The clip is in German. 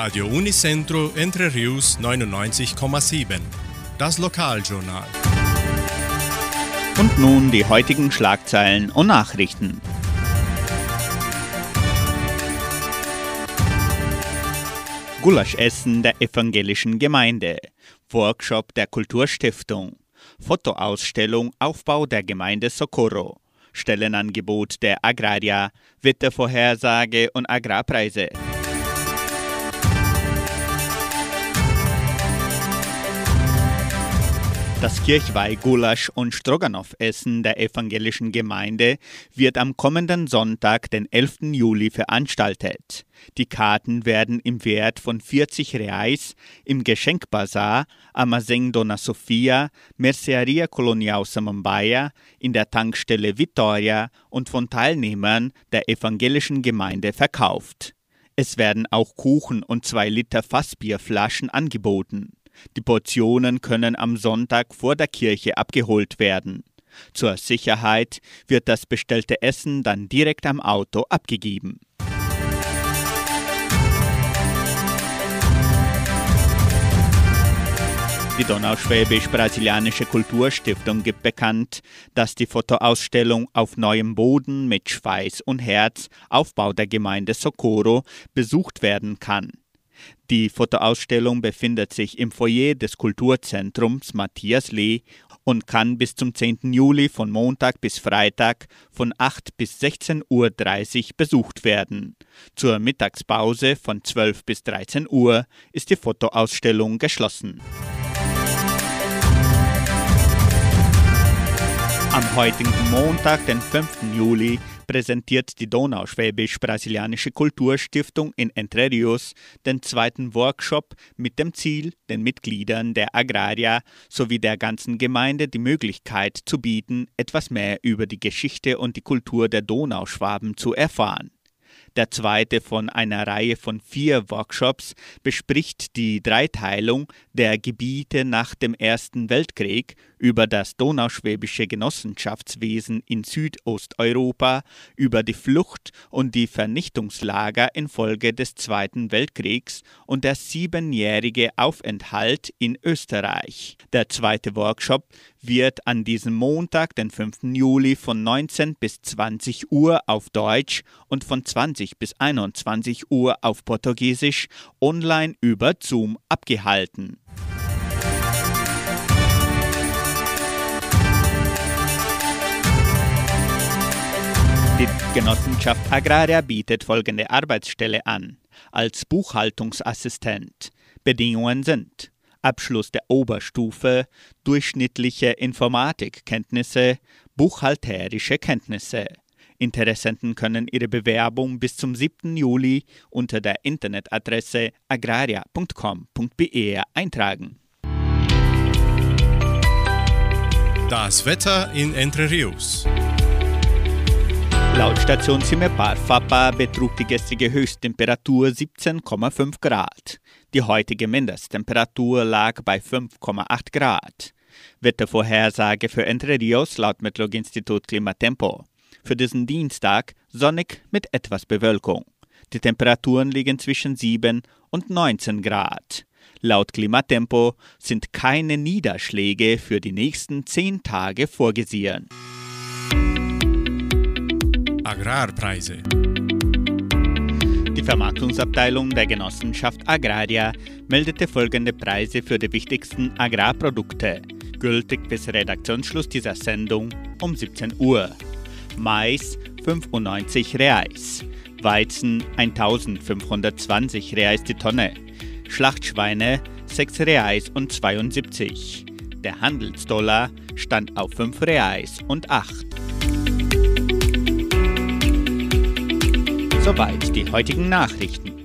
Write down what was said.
Radio Unicentro Entre Rius 99,7. Das Lokaljournal. Und nun die heutigen Schlagzeilen und Nachrichten. Gulaschessen der evangelischen Gemeinde. Workshop der Kulturstiftung. Fotoausstellung Aufbau der Gemeinde Socorro. Stellenangebot der Agraria, Wettervorhersage und Agrarpreise. Das Kirchweih Gulasch und Stroganoff-Essen der evangelischen Gemeinde wird am kommenden Sonntag, den 11. Juli, veranstaltet. Die Karten werden im Wert von 40 Reais im Geschenkbazar Amazing Dona Sofia, Mercearia Colonial Samambaia, in der Tankstelle Vittoria und von Teilnehmern der evangelischen Gemeinde verkauft. Es werden auch Kuchen und zwei Liter Fassbierflaschen angeboten. Die Portionen können am Sonntag vor der Kirche abgeholt werden. Zur Sicherheit wird das bestellte Essen dann direkt am Auto abgegeben. Die Donauschwäbisch-Brasilianische Kulturstiftung gibt bekannt, dass die Fotoausstellung auf neuem Boden mit Schweiß und Herz, Aufbau der Gemeinde Socorro, besucht werden kann. Die Fotoausstellung befindet sich im Foyer des Kulturzentrums Matthias Lee und kann bis zum 10. Juli von Montag bis Freitag von 8 bis 16.30 Uhr besucht werden. Zur Mittagspause von 12 bis 13 Uhr ist die Fotoausstellung geschlossen. Am heutigen Montag, den 5. Juli, präsentiert die Donauschwäbisch-Brasilianische Kulturstiftung in Entre Rios den zweiten Workshop mit dem Ziel, den Mitgliedern der Agraria sowie der ganzen Gemeinde die Möglichkeit zu bieten, etwas mehr über die Geschichte und die Kultur der Donauschwaben zu erfahren. Der zweite von einer Reihe von vier Workshops bespricht die Dreiteilung der Gebiete nach dem Ersten Weltkrieg über das donauschwäbische Genossenschaftswesen in Südosteuropa, über die Flucht und die Vernichtungslager infolge des Zweiten Weltkriegs und der siebenjährige Aufenthalt in Österreich. Der zweite Workshop wird an diesem Montag, den 5. Juli von 19 bis 20 Uhr auf Deutsch und von 20 bis 21 Uhr auf Portugiesisch online über Zoom abgehalten. Die Genossenschaft Agraria bietet folgende Arbeitsstelle an. Als Buchhaltungsassistent. Bedingungen sind Abschluss der Oberstufe, durchschnittliche Informatikkenntnisse, buchhalterische Kenntnisse. Interessenten können ihre Bewerbung bis zum 7. Juli unter der Internetadresse agraria.com.br eintragen. Das Wetter in Entre Rios. Laut Station Cimepar Fapa betrug die gestrige Höchsttemperatur 17,5 Grad. Die heutige Mindesttemperatur lag bei 5,8 Grad. Wettervorhersage für Entre Rios laut Metlog-Institut Klimatempo. Für diesen Dienstag sonnig mit etwas Bewölkung. Die Temperaturen liegen zwischen 7 und 19 Grad. Laut Klimatempo sind keine Niederschläge für die nächsten 10 Tage vorgesehen. Agrarpreise. Die Vermarktungsabteilung der Genossenschaft Agraria meldete folgende Preise für die wichtigsten Agrarprodukte, gültig bis Redaktionsschluss dieser Sendung um 17 Uhr. Mais 95 Reais, Weizen 1520 Reais die Tonne, Schlachtschweine 6 Reais und 72. Der Handelsdollar stand auf 5 Reais und 8. Soweit die heutigen Nachrichten.